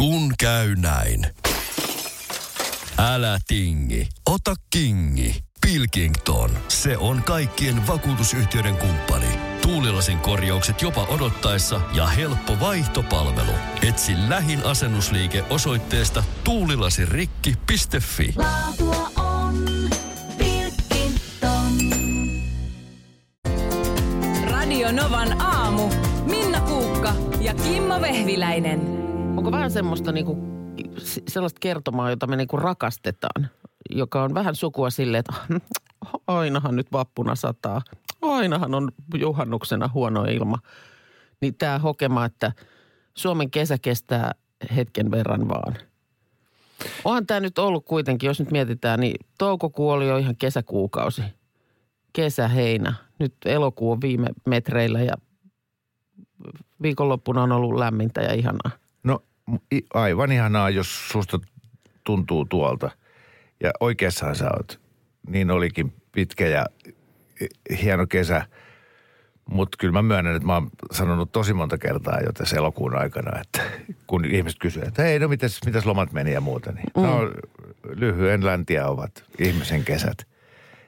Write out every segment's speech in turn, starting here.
Kun käy näin. Älä tingi, ota kingi. Pilkington, se on kaikkien vakuutusyhtiöiden kumppani. Tuulilasin korjaukset jopa odottaessa ja helppo vaihtopalvelu. Etsi lähin asennusliike osoitteesta tuulilasirikki.fi. Laatua on Pilkington. Radio Novan aamu. Minna Kuukka ja Kimmo Vehviläinen. Onko vähän semmoista niinku, sellaista kertomaa, jota me niinku rakastetaan, joka on vähän sukua sille, että ainahan nyt vappuna sataa, ainahan on juhannuksena huono ilma. Niin tämä hokema, että Suomen kesä kestää hetken verran vaan. Onhan tämä nyt ollut kuitenkin, jos nyt mietitään, niin toukokuu oli jo ihan kesäkuukausi. Kesä, heinä. Nyt elokuu on viime metreillä ja viikonloppuna on ollut lämmintä ja ihanaa. Aivan ihanaa, jos susta tuntuu tuolta. Ja oikeassahan sä oot. Niin olikin pitkä ja hieno kesä. Mutta kyllä mä myönnän, että mä oon sanonut tosi monta kertaa jo tässä elokuun aikana, että kun ihmiset kysyvät, että hei, no mitäs, mitäs lomat meni ja muuta, niin mm. no lyhyen läntiä ovat ihmisen kesät.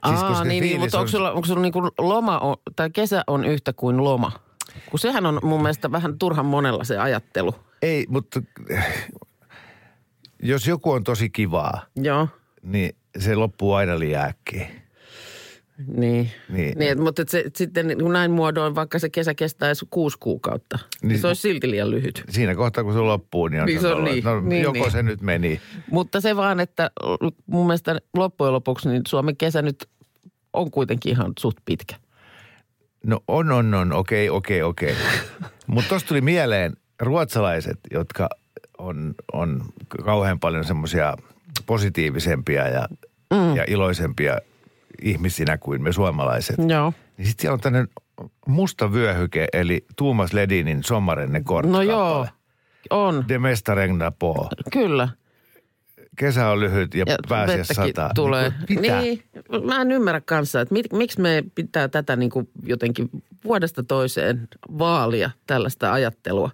Siis Aa, niin, niin, mutta onko on- sulla, onko sulla niin kuin loma, on, tai kesä on yhtä kuin loma? Kun sehän on mun mielestä vähän turhan monella se ajattelu. Ei, mutta jos joku on tosi kivaa, Joo, niin se loppuu aina liian äkkiä. niin. Niin. niin et, mutta et se, sitten kun näin muodoin, vaikka se kesä kestää edes kuusi kuukautta, niin, Niin. se olisi silti liian lyhyt. Siinä kohtaa, kun se loppuu, niin on Niin se on sanonut, niin, että no, niin, joko niin. se nyt meni. Mutta se vaan, että mun mielestä loppujen lopuksi niin Suomen kesä nyt on kuitenkin ihan suht pitkä. No on, on, on, okei, okei, okei. Mutta tuosta tuli mieleen ruotsalaiset, jotka on, on kauhean paljon semmoisia positiivisempia ja, mm. ja iloisempia ihmisinä kuin me suomalaiset. Joo. Niin sitten siellä on tämmöinen musta vyöhyke, eli Tuomas Ledinin Sommarenne kort No joo, on. De mesta regna på. Kyllä. Kesä on lyhyt ja, Ja pääsiäis sataa. tulee. Niin? Niin, mä en ymmärrä kanssa, että mit, miksi me pitää tätä niin kuin jotenkin vuodesta toiseen vaalia tällaista ajattelua.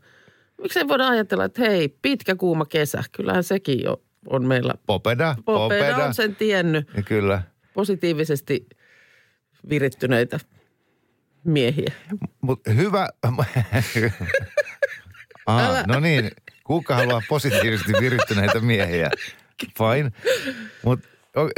Miksi ei voida ajatella, että hei, pitkä kuuma kesä, kyllähän sekin jo on meillä. Popeda, Popeda popeda. on sen tiennyt Ja kyllä. positiivisesti virittyneitä miehiä. Mutta hyvä. Älä- no niin, kuka haluaa positiivisesti virittyneitä miehiä? Fine. Mutta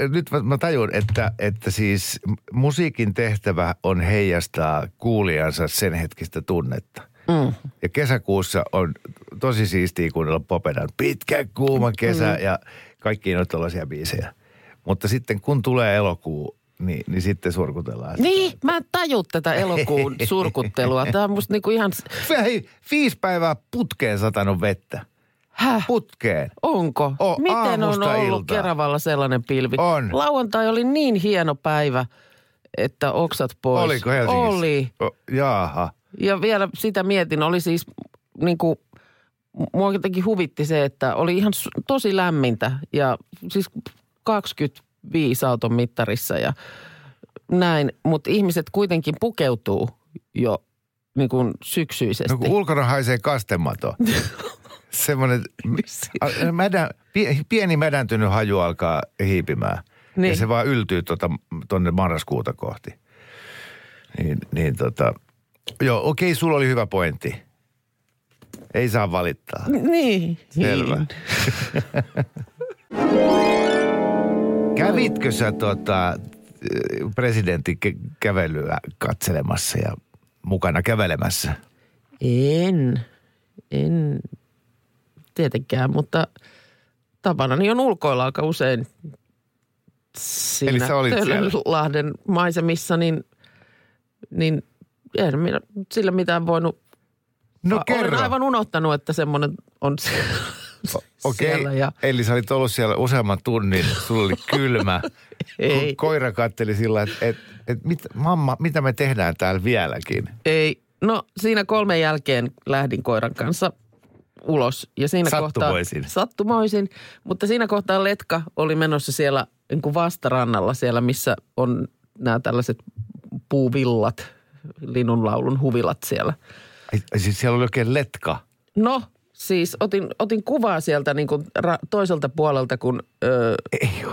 nyt mä, mä tajun, että, että siis musiikin tehtävä on heijastaa kuulijansa sen hetkistä tunnetta. Mm. Ja kesäkuussa on tosi siistiä kuunnella Popedan pitkä kuuma kesä mm. ja kaikki on tällaisia biisejä. Mutta sitten kun tulee elokuu, niin, niin sitten surkutellaan. sitä. Niin, mä en taju tätä elokuun surkuttelua. Tämä on musta niinku ihan, Hei, viisi päivää putkeen satanut vettä. Häh? Putkeen. Onko? O, Miten on ollut iltaan. Keravalla sellainen pilvi? On. Lauantai oli niin hieno päivä, että oksat pois. Oliko Helsingissä? Oli. O, jaaha. Ja vielä sitä mietin, oli siis niin kuin, mua jotenkin huvitti se, että oli ihan tosi lämmintä ja siis 25 auton mittarissa ja näin, mutta ihmiset kuitenkin pukeutuu jo niin kuin syksyisesti. No kun ulkona haisee kastemato. Semmoinen mädä, pie- pieni mädäntynyt haju alkaa hiipimään. Niin. Niin. Ja se vaan yltyy tuota, tonne marraskuuta kohti. Niin, niin tota, joo, okei, sulla oli hyvä pointti. Ei saa valittaa. Niin. Selvä. Kävitkö sä tota, presidentin kä- kävelyä katselemassa ja mukana kävelemässä? En, en tietenkään, mutta tapanani on ulkoilla aika usein siinä Eli sä olit? Töölönlahden maisemissa, niin, niin en minä sillä mitään voinut. No Olen kerro. aivan unohtanut, että semmoinen on Okei, siellä ja eli sä olit ollut siellä useamman tunnin, sulla oli kylmä. Ei. Ko- Koira katteli sillä, että et, et mit, mamma, mitä me tehdään täällä vieläkin? ei. No siinä kolmen jälkeen lähdin koiran kanssa ulos. Ja siinä Sattumoisin. Kohtaa, sattumoisin. Mutta siinä kohtaa Letka oli menossa siellä niin kuin vastarannalla siellä, missä on nämä tällaiset puuvillat, linnunlaulun huvilat siellä. Ai, siis siellä oli oikein letka. No, Siis otin, otin kuvaa sieltä niin kuin ra- toiselta puolelta, kun ö, Ei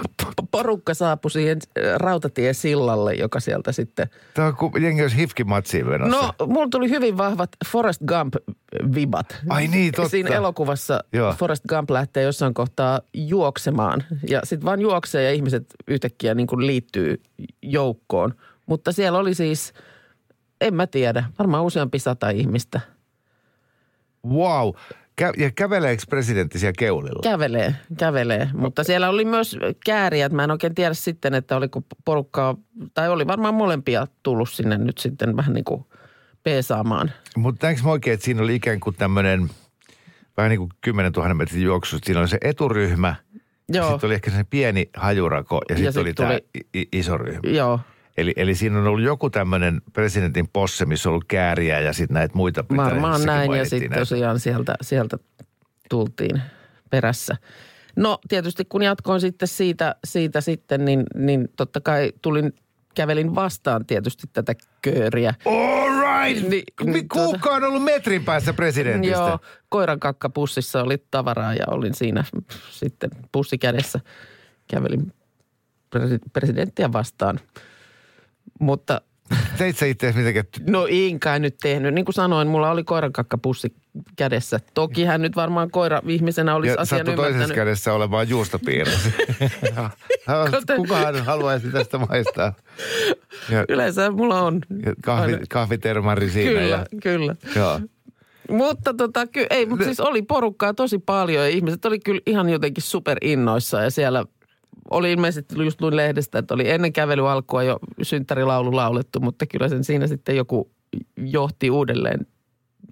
porukka saapui siihen rautatiesillalle, joka sieltä sitten... Tämä on kuin jengi olisi hifkimatsiin menossa. No, mulla tuli hyvin vahvat Forrest Gump-vibat. Ai niin, totta. Siinä elokuvassa Joo. Forrest Gump lähtee jossain kohtaa juoksemaan. Ja sitten vaan juoksee ja ihmiset yhtäkkiä niin kuin liittyy joukkoon. Mutta siellä oli siis, en mä tiedä, varmaan useampi sata ihmistä. Wow. Kä- ja käveleekö presidentti siellä keulilla? Kävelee, kävelee. Mutta siellä oli myös kääriä. Mä en oikein tiedä sitten, että oliko porukkaa, tai oli varmaan molempia tullut sinne nyt sitten vähän niin kuin peesaamaan. Mutta näinkö mä oikein, että siinä oli ikään kuin tämmöinen vähän niin kuin 10 000 metrin juoksu. Siinä oli se eturyhmä, Joo. sitten oli ehkä se pieni hajurako ja sitten sit oli tämä tuli- iso ryhmä. Joo, Eli, eli siinä on ollut joku tämmöinen presidentin posse, missä on ollut kääriä ja sitten näitä muita. Varmaan näin ja sitten tosiaan sieltä, sieltä tultiin perässä. No tietysti kun jatkoin sitten siitä, siitä sitten, niin, niin totta kai tulin, kävelin vastaan tietysti tätä kööriä. All right! Niin, Niin, niin Kuukka on ollut metrin päässä presidentistä. Joo, koiran kakkapussissa oli tavaraa ja olin siinä sitten pussi kädessä. Kävelin presi- presidenttiä vastaan. Mutta Teit sä itse mitenkään No kai nyt tehnyt. Niin kuin sanoin, mulla oli koirankakkapussi kädessä. Toki hän nyt varmaan koira ihmisenä olisi ja asian sattui toisessa ymmärtänyt. kädessä olevaan juustopiirros. Kukahan haluaisi tästä maistaa? Ja, Yleensä mulla on. ja kahvi, Aina. kahvitermari siinä. Kyllä, Ja, kyllä. joo. Mutta tota, ky- ei, mutta siis oli porukkaa tosi paljon ja ihmiset oli kyllä ihan jotenkin superinnoissa ja siellä oli ilmeisesti, just luin lehdestä, että oli ennen kävely alkua jo synttärilaulu laulettu, mutta kyllä sen siinä sitten joku johti uudelleen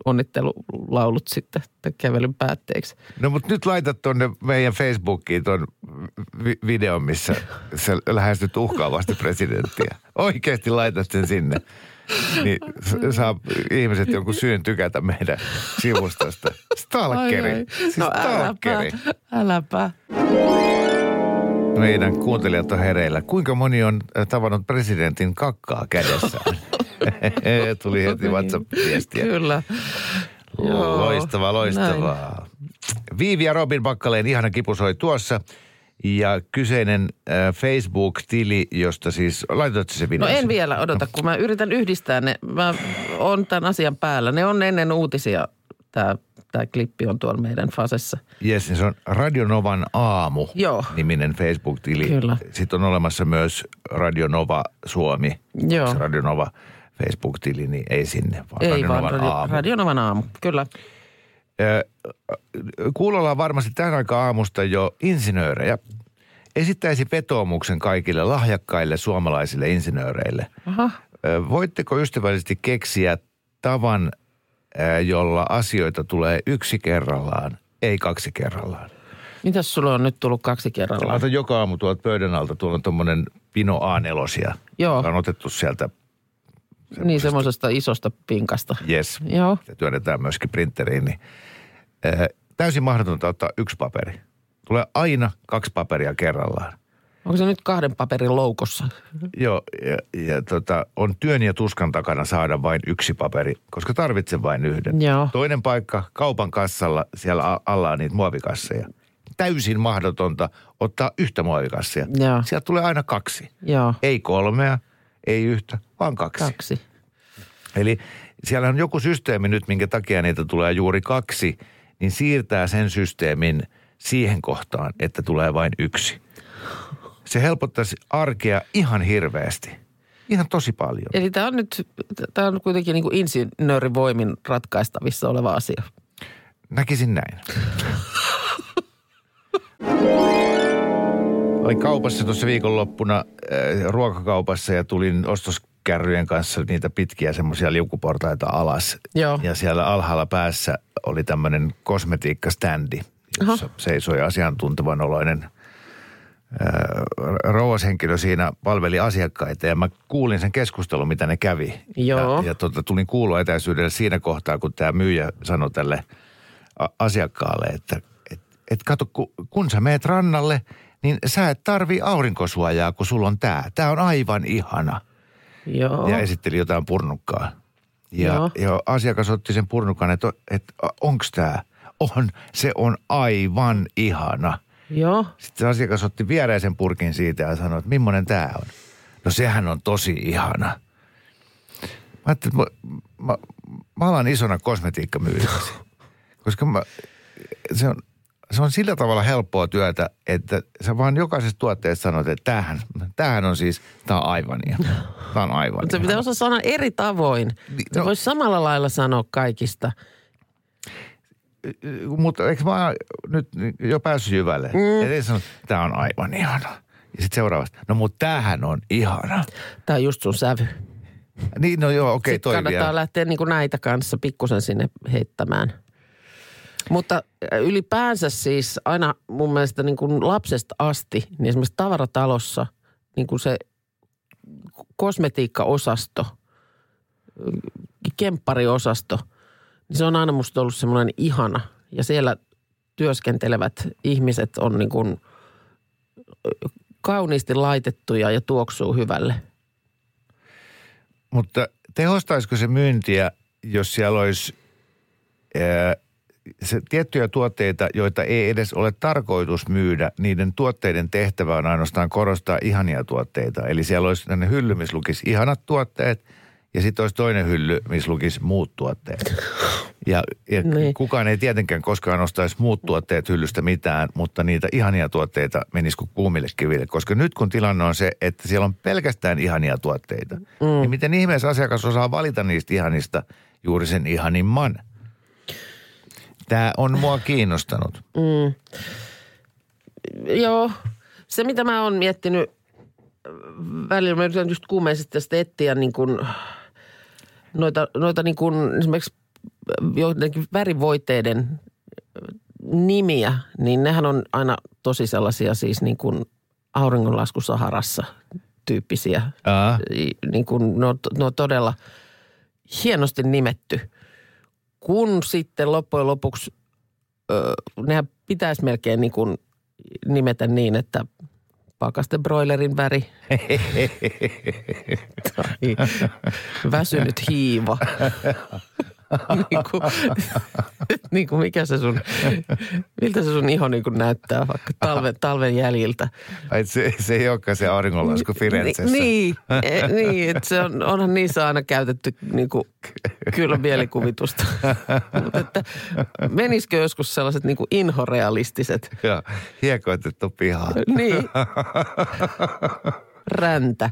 onnittelulaulut sitten kävelyn päätteeksi. No mutta nyt laitat tuonne meidän Facebookiin tuon vi- videon, missä sä lähestyt uhkaavasti presidenttiä. Oikeasti laitat sen sinne. Niin saa ihmiset jonkun syyn tykätä meidän sivustosta. Stalkeri. Ai, ai. Siis No stalkeri. äläpä, äläpä. Meidän kuuntelijat on hereillä. Kuinka moni on äh, tavannut presidentin kakkaa kädessään? Tuli heti WhatsApp-viestiä. Kyllä. Joo, Loistavaa, loistavaa. Viivi ja Robin Pakkaleen ihana kipu soi tuossa. Ja kyseinen äh, Facebook-tili, josta siis, laitatko se No video? en vielä, odota, kun mä yritän yhdistää ne. Mä on tämän asian päällä. Ne on ennen uutisia. Tämä, tämä klippi on tuolla meidän fasessa. Yes, niin se on Radionovan aamu Joo. niminen Facebook-tili. Kyllä. Sitten on olemassa myös Radionova Suomi. Joo. Se Radionova Facebook-tili, niin ei sinne, vaan Ei Radionovan vaan radio, aamu. Radionovan aamu. Kyllä. Kuulolla on varmasti tähän aikaan aamusta jo insinöörejä. Esittäisi vetoomuksen kaikille lahjakkaille suomalaisille insinööreille. Aha. Voitteko ystävällisesti keksiä tavan, jolla asioita tulee yksi kerrallaan, ei kaksi kerrallaan? Mitäs sulla on nyt tullut kaksi kerrallaan? Laitan joka aamu tuolta pöydän alta, tuolla on tuommoinen Pino A4, Joo. joka on otettu sieltä, Niin semmoisesta isosta pinkasta. yes, Joo. ja työnnetään myöskin printeriin, niin ö, täysin mahdotonta ottaa yksi paperi. Tulee aina kaksi paperia kerrallaan. Onko se nyt kahden paperin loukossa? Joo, ja, ja tota, on työn ja tuskan takana saada vain yksi paperi, koska tarvitsen vain yhden. Joo. Toinen paikka kaupan kassalla, siellä alla on niitä muovikasseja. Täysin mahdotonta ottaa yhtä muovikassia. Joo. Sieltä tulee aina kaksi. Joo. Ei kolmea, ei yhtä, vaan kaksi. Kaksi. Eli siellä on joku systeemi nyt, minkä takia niitä tulee juuri kaksi, niin siirtää sen systeemin siihen kohtaan, että tulee vain yksi. Se helpottaisi arkea ihan hirveästi. Ihan tosi paljon. Eli tämä on nyt, tämä on kuitenkin niin kuin insinöörivoimin ratkaistavissa oleva asia. Näkisin näin. Olin kaupassa tuossa viikonloppuna äh, ruokakaupassa ja tulin ostoskärryjen kanssa niitä pitkiä semmoisia liukuportaita alas. Joo. Ja siellä alhaalla päässä oli tämmöinen kosmetiikkaständi, jossa seisoi asiantuntevan oloinen rouvashenkilö siinä palveli asiakkaita ja mä kuulin sen keskustelun, mitä ne kävi. Joo. Ja, ja tota, tulin kuulua etäisyydelle siinä kohtaa, kun tämä myyjä sanoi tälle asiakkaalle, että et, et kato, kun, kun sä meet rannalle, niin sä et tarvi aurinkosuojaa, kun sulla on tää. Tää on aivan ihana. Joo. Ja esitteli jotain purnukkaa. Ja, Joo. ja asiakas otti sen purnukan, että, että onks tää? on, se on aivan ihana. Joo. Sitten se asiakas otti viereisen purkin siitä ja sanoi, että millainen tämä on. No sehän on tosi ihana. Mä ajattelin, että mä, mä, mä alan isona kosmetiikkamyyjäksi. Koska mä, se, on, se on sillä tavalla helppoa työtä, että sä vaan jokaisesta tuotteesta sanot, että tämähän, tämähän on siis, tämä on aivan ihana. Tämä on aivan Mutta se pitää osaa sanoa eri tavoin. Se no- voisi samalla lailla sanoa kaikista. Mutta eikö mä nyt jo päässyt jyvälle? Mm. Ja sano, tämä on aivan ihana. Ja sitten seuraavasta, no mutta tämähän on ihana. Tämä on just sun sävy. Niin, no joo, okei, Sitten toi kannattaa vielä. lähteä niin kuin näitä kanssa pikkusen sinne heittämään. Mutta ylipäänsä siis aina mun mielestä niin kuin lapsesta asti, niin esimerkiksi tavaratalossa niin kuin se kosmetiikkaosasto, kemppariosasto, niin se on aina musta ollut semmoinen ihana. Ja siellä työskentelevät ihmiset on niin kuin kauniisti laitettuja ja tuoksuu hyvälle. Mutta tehostaisiko se myyntiä, jos siellä olisi ää, se tiettyjä tuotteita, joita ei edes ole tarkoitus myydä, niiden tuotteiden tehtävä on ainoastaan korostaa ihania tuotteita. Eli siellä olisi sellainen hylly, missä lukisi ihanat tuotteet ja sitten olisi toinen hylly, missä lukisi muut tuotteet. Ja, ja Niin. kukaan ei tietenkään koskaan ostaisi muut tuotteet hyllystä mitään, mutta niitä ihania tuotteita menisi kuin kuumille kiville. Koska nyt kun tilanne on se, että siellä on pelkästään ihania tuotteita, mm. niin miten ihmeessä asiakas osaa valita niistä ihanista juuri sen ihanimman? Tämä on mua kiinnostanut. Joo, se mitä mä oon miettinyt välillä, mä yritän just kuumeisesti tästä etsiä niin kuin, noita, noita niin kuin esimerkiksi joidenkin värivoiteiden nimiä, niin nehän on aina tosi sellaisia siis niin kuin auringonlasku Saharassa tyyppisiä. I- Niin kuin, ne, on, ne on todella hienosti nimetty. Kun sitten loppujen lopuksi, ö, nehän pitäisi melkein niin kuin nimetä niin, että pakaste broilerin väri tai väsynyt hiiva. niin, kuin, niin kuin mikä se sun, miltä se sun iho niin kuin näyttää vaikka talven, talven jäljiltä. Ai se, se ei olekaan se auringonlasku Firenzessä. Ni, niin, e, niin että se on, onhan niissä aina käytetty niin kuin, kyllä mielikuvitusta. Mutta että menisikö joskus sellaiset niin kuin inhorealistiset, Joo, hiekoitettu pihaa. niin, räntä.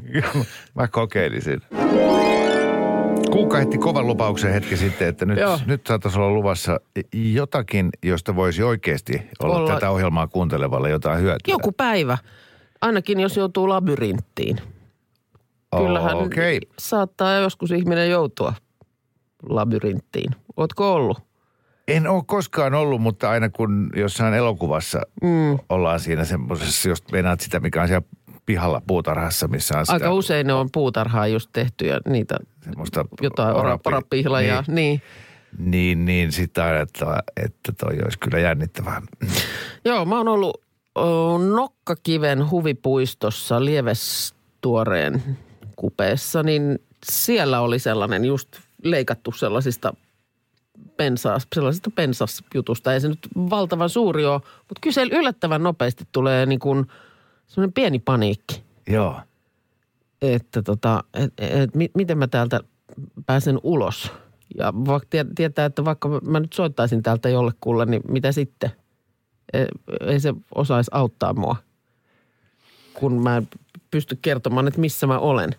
Mä kokeilisin. Kuukka heitti kovan lupauksen hetki sitten, että nyt, Joo. nyt saataisiin olla luvassa jotakin, josta voisi oikeasti olla, Olla- tätä ohjelmaa kuuntelevalle jotain hyötyä. Joku päivä, ainakin jos joutuu labyrinttiin. Kyllähän Okei. saattaa joskus ihminen joutua labyrinttiin. Ootko ollut? En ole koskaan ollut, mutta aina kun jossain elokuvassa mm. ollaan siinä semmoisessa, jos meinaat sitä, mikä on siellä pihalla puutarhassa, missä on sitä Aika usein ne on puutarhaa just tehty ja niitä semmoista jotain ora, orapi- orapihlajaa. Niin, Niin. niin, niin sitten ajattelaa, että toi olisi kyllä jännittävää. Joo, mä oon ollut o, Nokkakiven huvipuistossa Lievestuoreen kupeessa, niin siellä oli sellainen just leikattu sellaisista pensaas, sellaisesta pensasjutusta. Ei se nyt valtavan suuri ole, mutta kyllä yllättävän nopeasti tulee niin kuin semmoinen pieni paniikki. Joo. että tota, et, et, mi, miten mä täältä pääsen ulos. Ja vaikka tie- tietää, että vaikka mä nyt soittaisin täältä jollekulle, niin mitä sitten? Ei, ei se osaisi auttaa mua, kun mä en pysty kertomaan, että missä mä olen.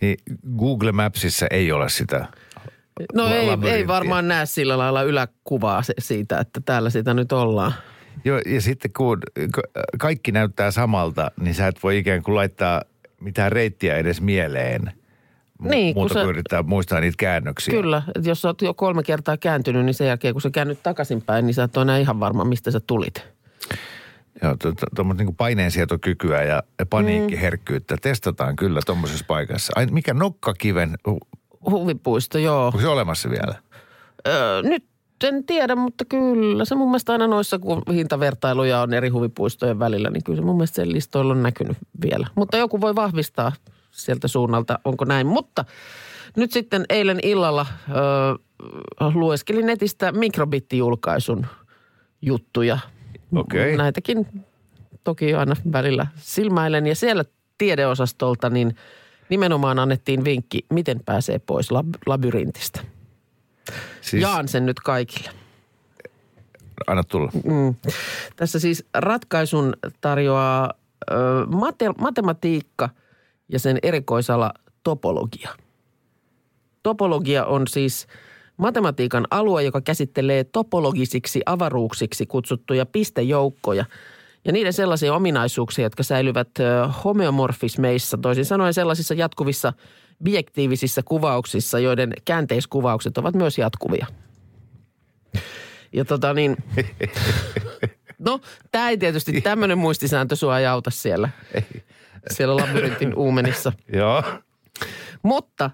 Niin Google Mapsissa ei ole sitä No ei, ei varmaan näe sillä lailla yläkuvaa siitä, että täällä sitä nyt ollaan. Joo, ja sitten kun ka- kaikki näyttää samalta, niin sä et voi ikään kuin laittaa mitään reittiä edes mieleen. Niin, kun Muuta sä- kuin yrittää muistaa niitä käännöksiä. Kyllä, että jos sä oot jo kolme kertaa kääntynyt, niin sen jälkeen kun sä käännyt takaisinpäin, niin sä et ole enää ihan varma, mistä sä tulit. Joo, tuommoista niin paineensietokykyä ja paniikkiherkkyyttä testataan kyllä tuommoisessa paikassa. Ai, mikä nokkakiven, Huvipuisto, joo. onko se olemassa vielä? Öö, nyt en tiedä, mutta kyllä se mun mielestä aina noissa, kun hintavertailuja on eri huvipuistojen välillä, niin kyllä se mun mielestä sen listoilla on näkynyt vielä. Mutta joku voi vahvistaa sieltä suunnalta, onko näin. Mutta Nyt sitten eilen illalla ö, lueskelin netistä mikrobittijulkaisun juttuja. Okei. Näitäkin toki aina välillä silmäilen. Ja siellä tiedeosastolta niin nimenomaan annettiin vinkki, miten pääsee pois lab- labyrintistä. Siis, Jaan sen nyt kaikille. anna tulla. Mm. Tässä siis ratkaisun tarjoaa ö, mate- matematiikka ja sen erikoisala topologia. Topologia on siis matematiikan alue, joka käsittelee topologisiksi avaruuksiksi kutsuttuja pistejoukkoja ja niiden sellaisia ominaisuuksia, jotka säilyvät homeomorfismeissa, toisin sanoen sellaisissa jatkuvissa biektiivisissa kuvauksissa, joiden käänteiskuvaukset ovat myös jatkuvia. Ja tota niin, no tämä ei tietysti, tämmöinen muistisääntö sua ei auta siellä, siellä labyrintin uumenissa. Joo. Mutta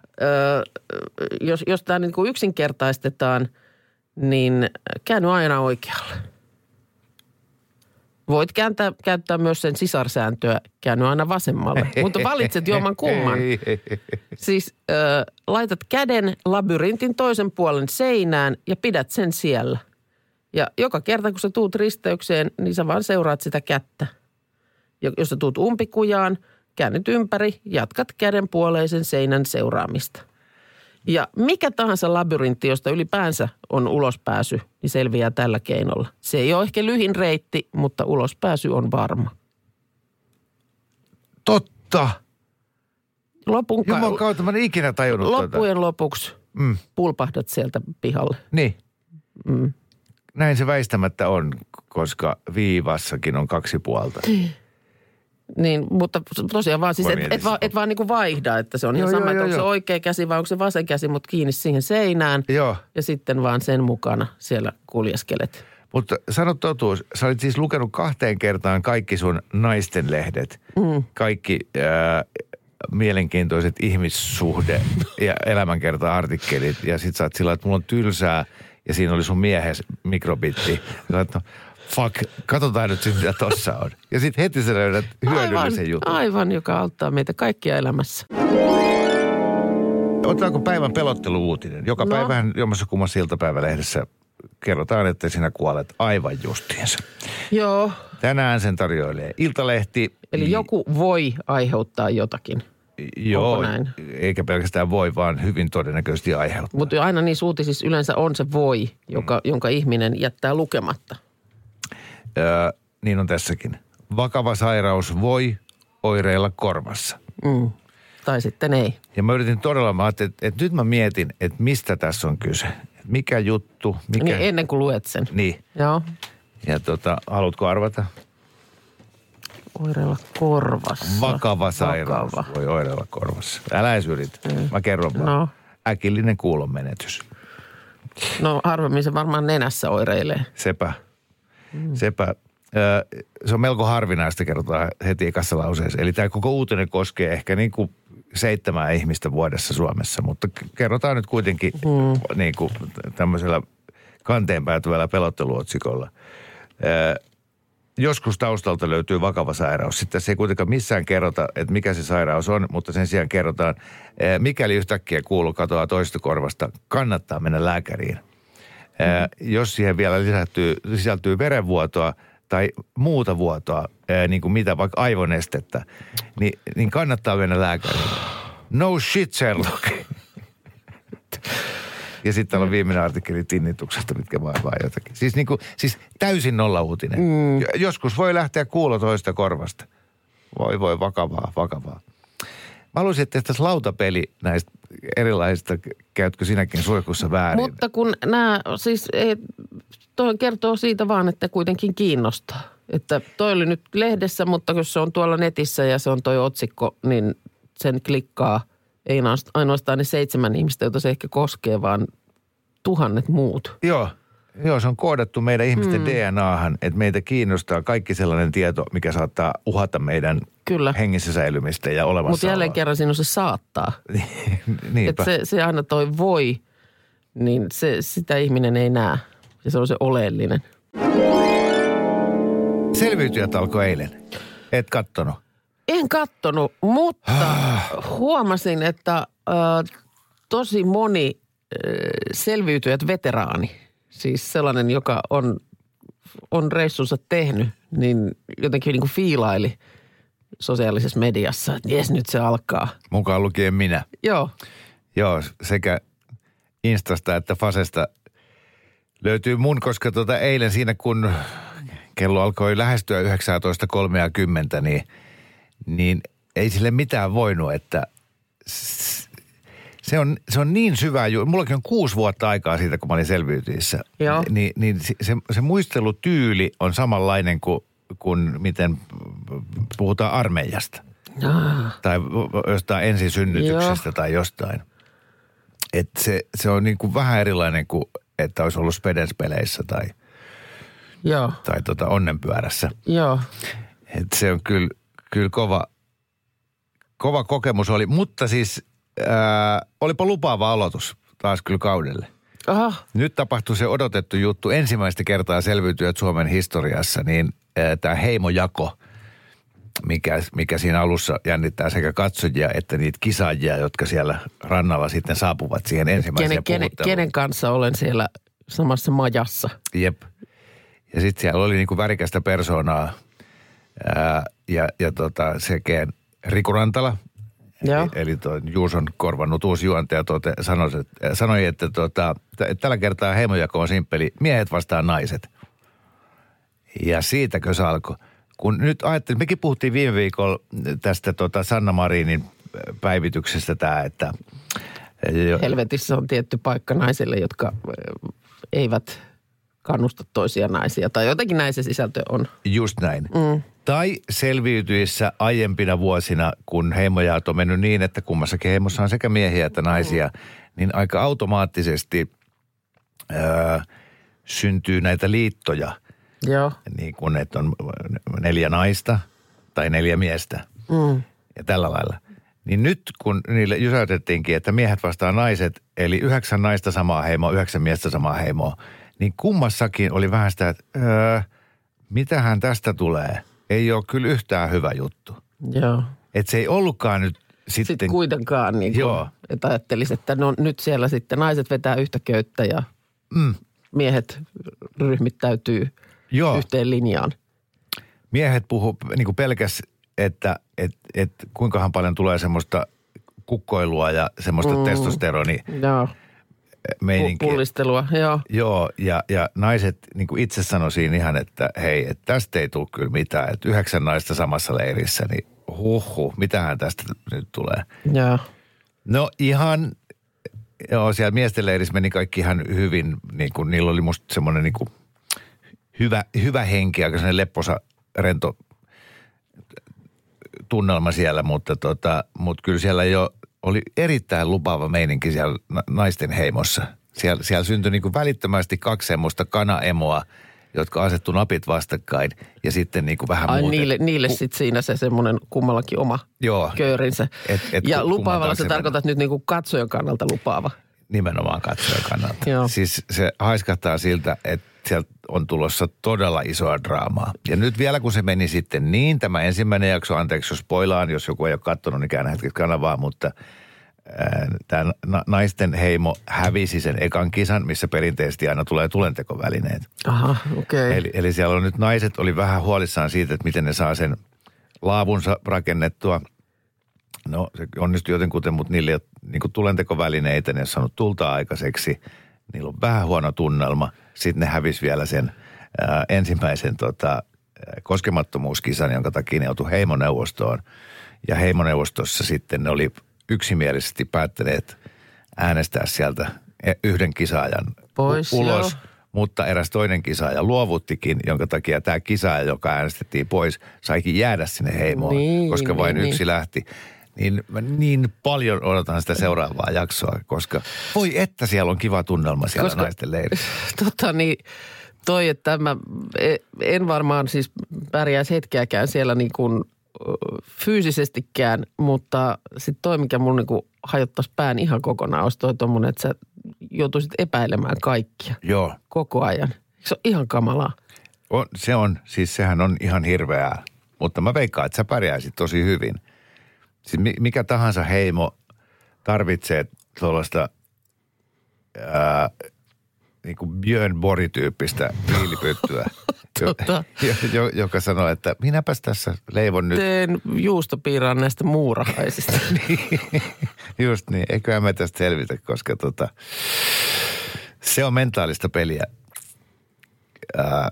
jos, jos tämä niin yksinkertaistetaan, niin käänny aina oikealle. Voit kääntää, käyttää myös sen sisarsääntöä, käänny aina vasemmalle, mutta valitset jomman kumman. Siis ö, laitat käden labyrintin toisen puolen seinään ja pidät sen siellä. Ja joka kerta, kun sä tuut risteykseen, niin sä vaan seuraat sitä kättä. Ja jos sä tuut umpikujaan, käännyt ympäri, jatkat käden puoleisen seinän seuraamista. Ja mikä tahansa labyrintti, josta ylipäänsä on ulospääsy, niin selviää tällä keinolla. Se ei ole ehkä lyhin reitti, mutta ulospääsy on varma. Totta. Lopun ka- Jumalan kautta mä en ikinä tajunnut loppujen lopuksi Mm. pulpahdat sieltä pihalle. Niin. Mm. Näin se väistämättä on, koska viivassakin on kaksi puolta. Niin, mutta tosiaan vaan siis, et, mietin et, vaan, sitä. et vaan niin kuin vaihda, että se on ihan Joo, sama, joo, että onko joo, se oikea käsi vai onko se vasen käsi, mutta kiinni siihen seinään. Joo. Ja sitten vaan sen mukana siellä kuljeskelet. Mutta sano totuus, sä olit siis lukenut kahteen kertaan kaikki sun naisten lehdet. Mm. Kaikki ää, mielenkiintoiset ihmissuhde- ja elämänkerta-artikkelit. Ja sit sä oot sillä, että mulla on tylsää ja siinä oli sun miehes mikrobitti. Sä oot, no, fuck, katsotaan nyt mitä tossa on. Ja sitten heti sä löydät hyödyllisen aivan, jutun. Aivan, joka auttaa meitä kaikkia elämässä. Otetaanko päivän pelotteluuutinen? Joka No. päivähän jommassa kummassa iltapäivälehdessä kerrotaan, että sinä kuolet aivan justiinsa. Joo, Tänään sen tarjoilee Iltalehti. eli joku voi aiheuttaa jotakin. Joo, näin? eikä pelkästään voi, vaan hyvin todennäköisesti aiheuttaa. Mutta aina niin uutisissa yleensä on se voi, joka, jonka ihminen jättää lukematta. Öö, niin on tässäkin. Vakava sairaus voi oireilla korvassa. Mm. Tai sitten ei. Ja mä yritin todella, mä ajattelin, että, että nyt mä mietin, että mistä tässä on kyse. Mikä juttu, mikä... Niin ennen kuin luet sen. Niin. Joo. Ja tota, haluatko arvata? Oireilla korvassa. Vakava sairaus Vakava. voi oireilla korvassa. Älä edes yritä. Mä kerron vaan. No. Äkillinen kuulonmenetys. No harvemmin se varmaan nenässä oireilee. Sepä. Sepä. Ö, se on melko harvinaista, kerrotaan heti ekassa lauseessa. Eli tämä koko uutinen koskee ehkä niin kuin seitsemää ihmistä vuodessa Suomessa, mutta kerrotaan nyt kuitenkin mm. niin kuin tämmöisellä kanteen päätyvällä pelotteluotsikolla. Joskus taustalta löytyy vakava sairaus. Sitten se ei kuitenkaan missään kerrota, että mikä se sairaus on, mutta sen sijaan kerrotaan, mikäli yhtäkkiä kuulu katoaa toista korvasta, kannattaa mennä lääkäriin. Mm. Jos siihen vielä lisättyy, sisältyy verenvuotoa tai muuta vuotoa, eh, niin kuin mitä vaikka aivonestettä, niin, niin kannattaa mennä lääkäriin. No shit, Sherlock. Ja sitten täällä on viimeinen artikkeli tinnituksesta, mitkä vaivaa jotakin. Siis, niin kuin, siis täysin nolla uutinen. Mm. Joskus voi lähteä kuulo toista korvasta. Voi voi, vakavaa, vakavaa. Mä haluaisin, että tehtäisiin lautapeli näistä erilaisista, käytkö sinäkin suihkussa väärin? Mutta kun nämä, siis ei, toi kertoo siitä vaan, että kuitenkin kiinnostaa. Että toi oli nyt lehdessä, mutta kun se on tuolla netissä ja se on toi otsikko, niin sen klikkaa ei ainoast- ainoastaan ne seitsemän ihmistä, joita se ehkä koskee, vaan tuhannet muut. Joo. Joo, se on koodattu meidän ihmisten mm. DNAhan, että meitä kiinnostaa kaikki sellainen tieto, mikä saattaa uhata meidän Kyllä. hengissä säilymistä ja olemassa. Mutta jälleen kerran siinä on se saattaa. Niinpä. Että se, se aina toi voi, niin se, sitä ihminen ei näe. Ja se on se oleellinen. Selviytyjät alkoi eilen. Et kattonut. En kattonut, mutta huomasin, että äh, tosi moni äh, selviytyjät veteraani, siis sellainen, joka on, on reissunsa tehnyt, niin jotenkin niin kuin fiilaili sosiaalisessa mediassa, että jes nyt se alkaa. Mukaan lukien minä. Joo, Joo, sekä Instasta että Fasesta löytyy mun, koska tota eilen siinä kun kello alkoi lähestyä 19.30, niin, niin ei sille mitään voinut, että se on, se on niin syvä Mullakin on kuusi vuotta aikaa siitä, kun mä olin selviytyissä. Joo. Niin, niin se, se muistelutyyli on samanlainen kuin, kuin miten puhutaan armeijasta. ah, Tai jostain ensisynnytyksestä Joo. tai jostain. Et se, se on niin kuin vähän erilainen kuin, että olisi ollut Spedenspeleissä tai, joo, tai tota onnenpyörässä. joo. Et se on kyllä, kyllä kova, kova kokemus oli. Mutta siis ää, olipa lupaava aloitus taas kyllä kaudelle. Aha, Nyt tapahtui se odotettu juttu. Ensimmäistä kertaa selviytyjät Suomen historiassa, niin tämä heimojako, mikä, mikä siinä alussa jännittää sekä katsojia että niitä kisaajia, jotka siellä rannalla sitten saapuvat siihen ensimmäiseen kenen, kenen, kenen kanssa olen siellä samassa majassa? Jep. Ja sitten siellä oli niinku värikästä persoonaa ää, ja, ja tota, sekä Riku Rantala, Joo. Eli, eli Juuson korvannut uusi juontaja tuote, sanoi, että, sanoi, että tota, t- tällä kertaa heimojako on simppeli, miehet vastaan naiset. Ja siitäkö se alkoi? Kun nyt ajattelin, mekin puhuttiin viime viikolla tästä tota Sanna Marinin päivityksestä tämä, että jo, Helvetissä on tietty paikka naisille, jotka ö, eivät kannusta toisia naisia. Tai jotenkin näin se sisältö on. just näin. Mm. Tai selviytyissä aiempina vuosina, kun heimojaat on mennyt niin, että kummassakin heimossa on sekä miehiä että naisia, niin aika automaattisesti öö, syntyy näitä liittoja, Joo. niin kuin että on neljä naista tai neljä miestä Mm. ja tällä lailla. Niin nyt kun niille jysäytettiinkin, että miehet vastaan naiset, eli yhdeksän naista samaa heimoa, yhdeksän miestä samaa heimoa, niin kummassakin oli vähän sitä, että öö, mitähän tästä tulee? Ei ole kyllä yhtään hyvä juttu. Joo. Että se ei ollutkaan nyt sitten... Sitten kuitenkaan niin Joo. kuin, että ajattelisi, että no nyt siellä sitten naiset vetää yhtä köyttä ja Mm, miehet ryhmittäytyy joo, yhteen linjaan. miehet puhu niin kuin pelkäs, että et, et, kuinkahan paljon tulee semmoista kukkoilua ja semmoista mm. testosteroni Joo. Pu- meininkiä. pullistelua, joo. Joo, ja, ja naiset niin kuin itse sanoi siinä ihan, että hei, että tästä ei tule kyllä mitään. Että yhdeksän naista samassa leirissä, niin huhhuh, mitähän tästä nyt tulee. Joo. No ihan, joo, siellä miesten leirissä meni kaikki ihan hyvin. Niin kuin, niillä oli musta semmoinen niin kuin hyvä, hyvä henki, aika sellainen lepposa, rento tunnelma siellä, mutta, tota, mutta kyllä siellä jo oli erittäin lupaava meininki siellä na- naisten heimossa. Siellä, siellä syntyi niin kuin välittömästi kaksi semmoista kanaemoa, jotka asettu napit vastakkain ja sitten niin kuin vähän Ai muuten. niille, niille sitten siinä se semmoinen kummallakin oma Joo, köyrinsä. Et- et ja ku- lupaavalla se taakse tarkoittaa nyt niin kuin katsojan kannalta lupaava. nimenomaan katsojan kannalta. Joo. Siis se haiskahtaa siltä, että sieltä on tulossa todella isoa draamaa. Ja nyt vielä kun se meni sitten niin, tämä ensimmäinen jakso, anteeksi jos spoilaan, jos joku ei ole katsonut, niin käännä hetkeksi kanavaa, mutta tämä naisten heimo hävisi sen ekan kisan, missä perinteisesti aina tulee tulentekovälineet. Aha, okei. Okay. Eli, eli siellä on nyt naiset oli vähän huolissaan siitä, että miten ne saa sen laavunsa rakennettua. No se onnistui jotenkuten, mutta niillä ei ole niin tulentekovälineitä, ne ei ole saanut tulta aikaiseksi. Niillä on vähän huono tunnelma. Sitten ne hävisi vielä sen ää, ensimmäisen tota, ää, koskemattomuuskisan, jonka takia ne joutui heimoneuvostoon. Ja heimoneuvostossa sitten ne oli yksimielisesti päättäneet äänestää sieltä e- yhden kisaajan Pois, u- ulos joo. mutta eräs toinen kisaaja luovuttikin, jonka takia tämä kisaaja, joka äänestettiin pois, saikin jäädä sinne heimoon, Niin, koska vain niin, yksi niin. lähti. Niin mä niin paljon odotan sitä seuraavaa jaksoa, koska voi että siellä on kiva tunnelma siellä Koska- naisten leirissä. Tota niin, toi, että mä e- en varmaan siis pärjäisi hetkeäkään siellä niin kuin fyysisestikään, mutta sitten toi, mikä mun niin hajottaisi pään ihan kokonaan, olisi toi tommonen, että sä joutuisit epäilemään kaikkia Joo, koko ajan. Se on ihan kamalaa. on, se on, siis sehän on ihan hirveää, mutta mä veikkaan, että sä pärjäisit tosi hyvin. Siis mi- mikä tahansa heimo tarvitsee tuollaista ää, niin kuin Björn Borg-tyyppistä viilipyttyä, jo, jo, jo, joka sanoi, että minäpäs tässä leivon nyt. Teen juustopiiraan näistä muurahaisista. Just niin, eiköhän me tästä selvitä, koska tota, se on mentaalista peliä ää,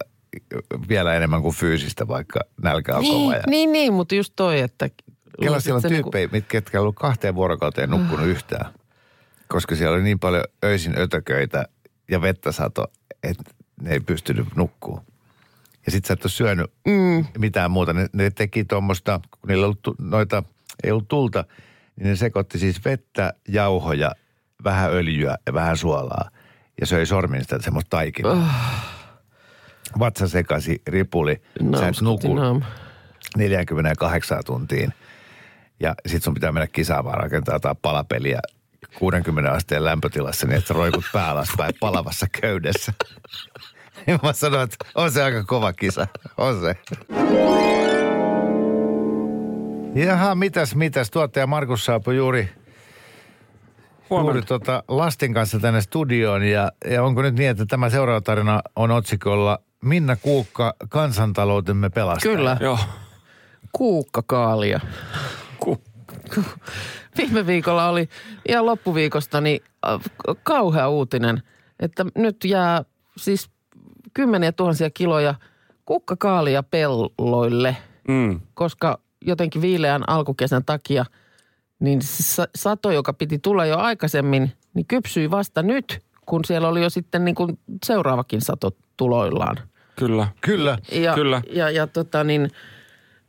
vielä enemmän kuin fyysistä, vaikka nälkä on kova. niin, Ja niin, niin, mutta just toi, että... Kela siellä on niinku- tyyppejä, mitkä ketkä on ollut kahteen vuorokauteen nukkunut yhtään. Koska siellä oli niin paljon öisin ötököitä ja vettä sato, että ne ei pystynyt nukkuu. Ja sit sä et ole syönyt mm. mitään muuta. Ne, ne teki tuommoista, kun niillä ollut noita, ei ollut tulta, niin ne sekoitti siis vettä, jauhoja, vähän öljyä ja vähän suolaa. Ja söi sormista semmoista taikinaa. Oh. Vatsa sekasi, ripuli, sä et nuku Naam. 48 tuntiin. Ja sit sun pitää mennä kisaamaan rakentaa jotain palapeliä 60 asteen lämpötilassa niin, että sä roikut pää alaspäin palavassa köydessä. Ja mä sanoin, että on se aika kova kisa. On se. Jaha, mitäs, mitäs. Tuottaja Markus saapui juuri, juuri tota lasten kanssa tänne studioon. Ja, ja onko nyt niin, että tämä seuraava tarina on otsikolla Minna Kuukka, kansantaloutemme pelastaja. Kyllä, Joo. kuukkakaalia. Ku- Viime viikolla oli ihan loppuviikosta niin äh, kauhea uutinen, että nyt jää siis kymmeniä tuhansia kiloja kukkakaalia pelloille, Mm. koska jotenkin viileän alkukesän takia niin sato, joka piti tulla jo aikaisemmin, niin kypsyi vasta nyt, kun siellä oli jo sitten niin kuin seuraavakin sato tuloillaan. Kyllä. Kyllä. Ja, Kyllä. Ja, ja tota niin,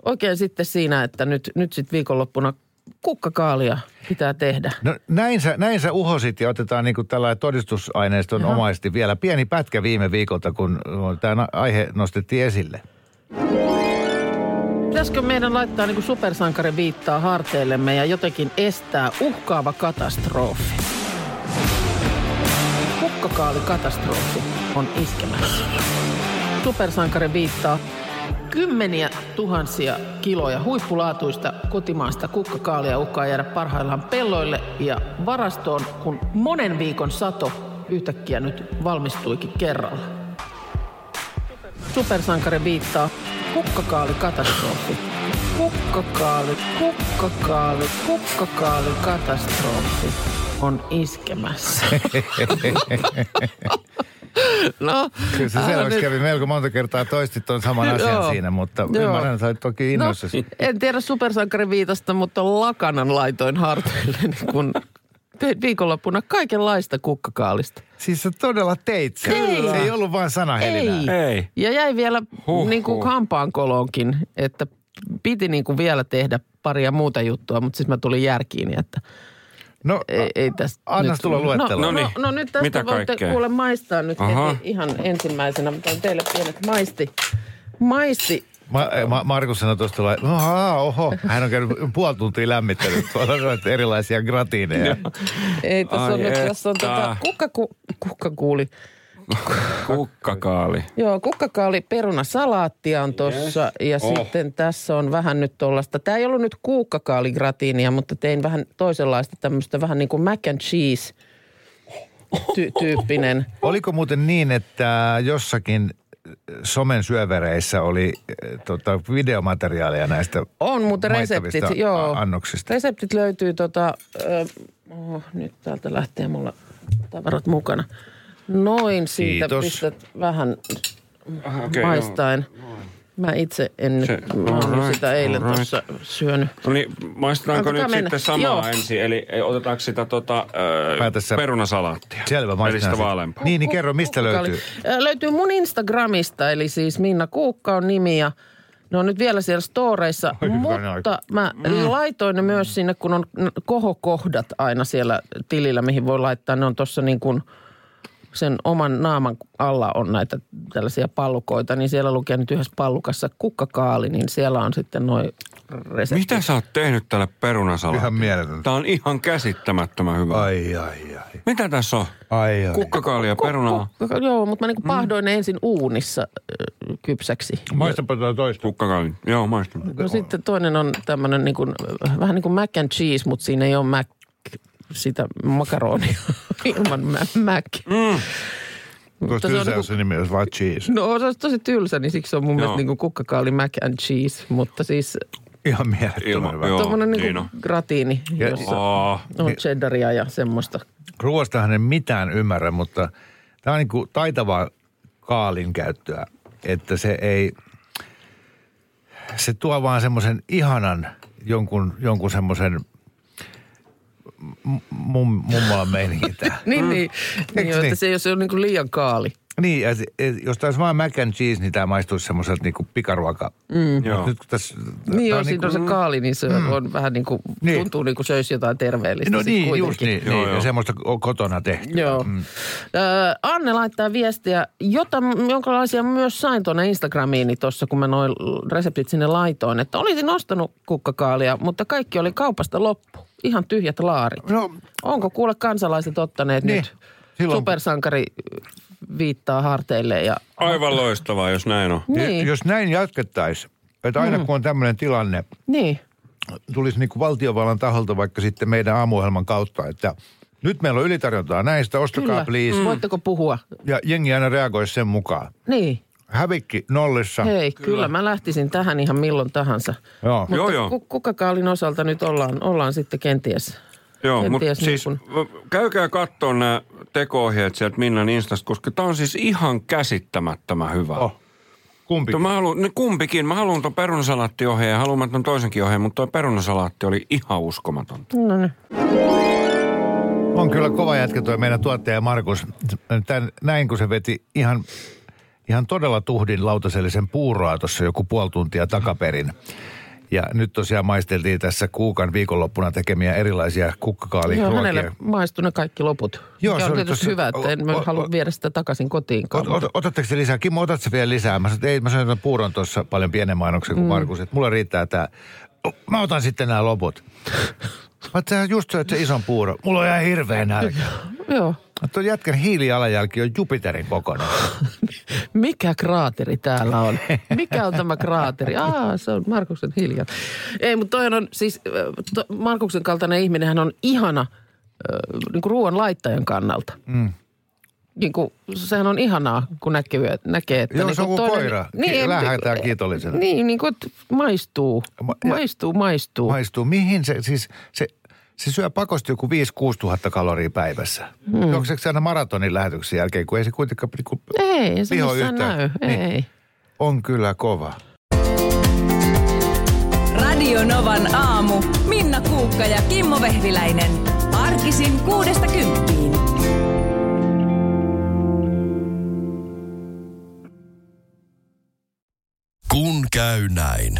oikein sitten siinä, että nyt, nyt sitten viikonloppuna kukkakaalia pitää tehdä. No näin sä, näin sä uhosit ja otetaan niin kuin tällainen todistusaineiston Jaha. omaisesti vielä pieni pätkä viime viikolta, kun tämä aihe nostettiin esille. Pitäisikö meidän laittaa niin kuin supersankarin viittaa harteillemme ja jotenkin estää uhkaava katastrofi? Kukkakaalikatastrofi on iskemässä. Supersankari viittaa kymmeniä tuhansia kiloja huippulaatuista kotimaasta kukkakaalia uhkaa jäädä parhaillaan pelloille ja varastoon, kun monen viikon sato yhtäkkiä nyt valmistuikin kerralla. Supersankari viittaa kukkakaalikatastrofi. Kukkakaali, kukkakaali, kukkakaalikatastrofi on iskemässä. no, Kyllä se älä selväksi nyt- kävi melko monta kertaa toistit tuon saman asian Joo. siinä, mutta Joo. ymmärrän, että sä toki No, innoissasi. en tiedä supersankarin viitasta, mutta lakanan laitoin harteille, niin kun tein viikonloppuna kaikenlaista kukkakaalista. Siis sä todella teit sen. Kyllä. Se ei ollut vain sanahelinää. Ei. Ei. Ja jäi vielä Huhhuh. niin kuin hampaankoloonkin, että piti niin kuin vielä tehdä paria muuta juttua, mutta siis mä tulin järkiin, että No, ei, ei tästä Annas nyt- tulla luettelo. No, no, Noniin. no, nyt tästä Mitä voitte kaikkea? kuule maistaa nyt Aha. heti ihan ensimmäisenä. Mä otan teille pienet maisti. Maisti. Ma, ma, Markus sanoi tuosta, tuolla, no aa, oho, hän on käynyt puoli tuntia lämmittänyt tuolla erilaisia gratiineja. Ei, tässä Ai on nyt, tässä on tota, kukkaku, kukkakuuli. Kukkakaali. Joo, kukkakaali perunasalaattia on tossa ja Oh. sitten tässä on vähän nyt tuollaista. Tämä ei ollut nyt kukkakaaligratiinia, mutta tein vähän toisenlaista tämmöistä vähän niin kuin mac and cheese ty- tyyppinen. Oliko muuten niin, että jossakin somen syövereissä oli eh, tota, videomateriaalia näistä On maistavista reseptit, joo. annoksista? Reseptit löytyy tota, ö, oh, nyt täältä lähtee mulla tavarat mukana. Noin siitä Kiitos. pistät vähän okei, maistaen. Mä itse en nyt, mä oon alright, sitä eilen alright. tuossa syönyt. No niin, maistetaanko Antakaa nyt mennä. sitten samaa Joo. ensin? Eli ei, otetaanko sitä tota, ö, perunasalaattia? Selvä, maistetaan sitä vaaleampaa. Niin, niin kerro, mistä Kukkakaali. löytyy? Ö, Löytyy mun Instagramista, eli siis Minna Kuukka on nimi ja ne on nyt vielä siellä storeissa. Oi, mutta mä laitoin ne myös sinne, kun on kohokohdat aina siellä tilillä, mihin voi laittaa. Ne on tuossa niin kuin sen oman naaman alla on näitä tällaisia pallukoita, niin siellä lukee nyt yhdessä pallukassa kukkakaali, niin siellä on sitten noin reseptit. Mitä sä oot tehnyt tälle perunasalaatille? Ihan mieletöntä. Tää on ihan käsittämättömän hyvä. Ai, ai, ai. Mitä tässä on? Ai, ai. Kukkakaali ja perunaa. Kukka, joo, mutta mä niin pahdoin ne ensin uunissa ö, kypsäksi. Maistapa tuota toista. Kukkakaali. Joo, maistan. No sitten toinen on tämmöinen niin kuin, vähän niin kuin mac and cheese, mutta siinä ei ole mac sitä makaronia ilman mä- mac. Mm. Se on tylsä, niinku- jos se nimi olisi vaan cheese. No se olisi tosi tylsä, niin siksi se on mun Joo. mielestä niin kuin kukkakaali mac and cheese. Mutta siis Ihan mielettömän hyvä. joo. tuommoinen niin niin kuin on. gratiini, Ja- jossa Aa, on cheddaria ja semmoista. Ruoastahan en mitään ymmärrä, mutta tämä on niin kuin taitavaa kaalin käyttöä, että se ei, se tuo vaan semmoisen ihanan jonkun, jonkun semmoisen mum, mummolan meininkin tää. Niin, niin. niin niin? että se ei ole niin kuin liian kaali. Niin, ja se- jos tämä olisi vaan mac and cheese, niin tämä maistuisi semmoiselta niinku pikaruoka. Mm. Joo. Nyt kun tässä, Niin jos siinä on se kaali, niin se mm. on vähän niin kuin, Niin. tuntuu niin kuin söisi jotain terveellistä. No niin, kuitenkin. just niin. Joo, niin joo. Ja semmoista on kotona tehty. Joo. Mm. Ö, Anne laittaa viestiä, jota, jonkinlaisia myös sain tuonne Instagramiini tuossa, kun mä noin reseptit sinne laitoin, että olisin ostanut kukkakaalia, mutta kaikki oli kaupasta loppu. Ihan tyhjät laarit. No, Onko kuule kansalaiset ottaneet Niin. nyt Silloin- supersankari viittaa harteille ja aivan loistavaa, jos näin on. niin, jos näin jatkettaisiin, että aina kun on tämmöinen tilanne, niin. tulisi niin kuin valtiovallan taholta vaikka sitten meidän aamuohjelman kautta, että nyt meillä on ylitarjontaa näistä, ostakaa Kyllä. please. Voitteko puhua? Ja jengi aina reagoisi sen mukaan. Niin. Hävikki nollissa. Hei, kyllä. kyllä mä lähtisin tähän ihan milloin tahansa. Joo. Mutta Joo, joo. ku- kukkakaalin osalta nyt ollaan, ollaan sitten kenties. Joo, mutta Kenties siis niin v- käykää katsoa nämä teko-ohjeet sieltä Minnan Instasta, koska tämä on siis ihan käsittämättömän hyvä. Oh. Kumpi? Mutta mä haluan, ne kumpikin, mä haluan ton perunasalaatti-ohjeen ja haluan ton toisenkin ohjeen, mutta toi perunasalaatti oli ihan uskomatonta. No niin. On kyllä kova jätkä tuo meidän tuottaja Markus. Tän, näin kun se veti ihan, ihan todella tuhdin lautasellisen puuroa tuossa joku puoli tuntia takaperin. Ja nyt tosiaan maisteltiin tässä kuukan viikonloppuna tekemiä erilaisia Joo, Niin, hänelle maistui ne kaikki loput. Joo, Joo, se se on tietysti tossa- hyvä, että en o- mä o- halua o- viedä sitä takaisin kotiinkaan. Ot, ot, otatteko se lisää? Kimmo, otat se vielä lisää? Mä sanoin, että ei, mä sanoin puuron tuossa paljon pienen mainoksen kuin Markus, että mulla riittää tämä. Mä otan sitten nämä loput. Mä just söit se ison puuro. Mulla on ihan hirveä nälkä. Joo. Tuo jätkän hiilijalanjälki on Jupiterin kokoinen. Mikä kraateri täällä on? Mikä on tämä kraateri? Aa, se on Markuksen hiljaa. Ei, mutta toi on siis, to, Markuksen kaltainen ihminen hän on ihana niin kuin ruoan laittajan kannalta. Mm. Niin kuin, sehän on ihanaa, kun näkee, näkee että... Joo, niin se on kuin kuin toinen- koira. Niin, lähetetään kiitollisena. Niin, niin kuin, että maistuu. Ma- Maistuu, maistuu. Maistuu. Mihin se, siis se, se syö pakosti joku 5-6 tuhatta kaloria päivässä. Hmm. Juokseeko se aina maratonin lähetyksen jälkeen, kun ei se kuitenkaan niin Ei, se yhtään. näy. Niin. Ei. on kyllä kova. Radio Novan aamu. Minna Kuukka ja Kimmo Vehviläinen. Arkisin kuudesta kymppiin. Kun käy näin.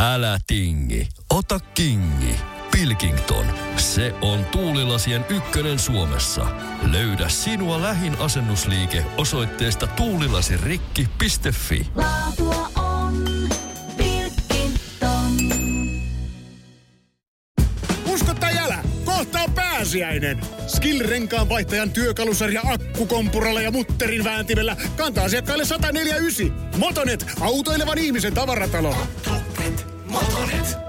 Älä tingi, ota kingi. Pilkington, se on tuulilasien ykkönen Suomessa. Löydä sinua lähin asennusliike osoitteesta tuulilasirikki.fi. Laatua on Pilkington. Usko tai älä, kohta on pääsiäinen. Skill-renkaan vaihtajan työkalusarja akkukompuralla ja mutterin vääntimellä kantaa asiakkaille 149. Motonet, autoilevan ihmisen tavaratalo. Motonet, Motonet.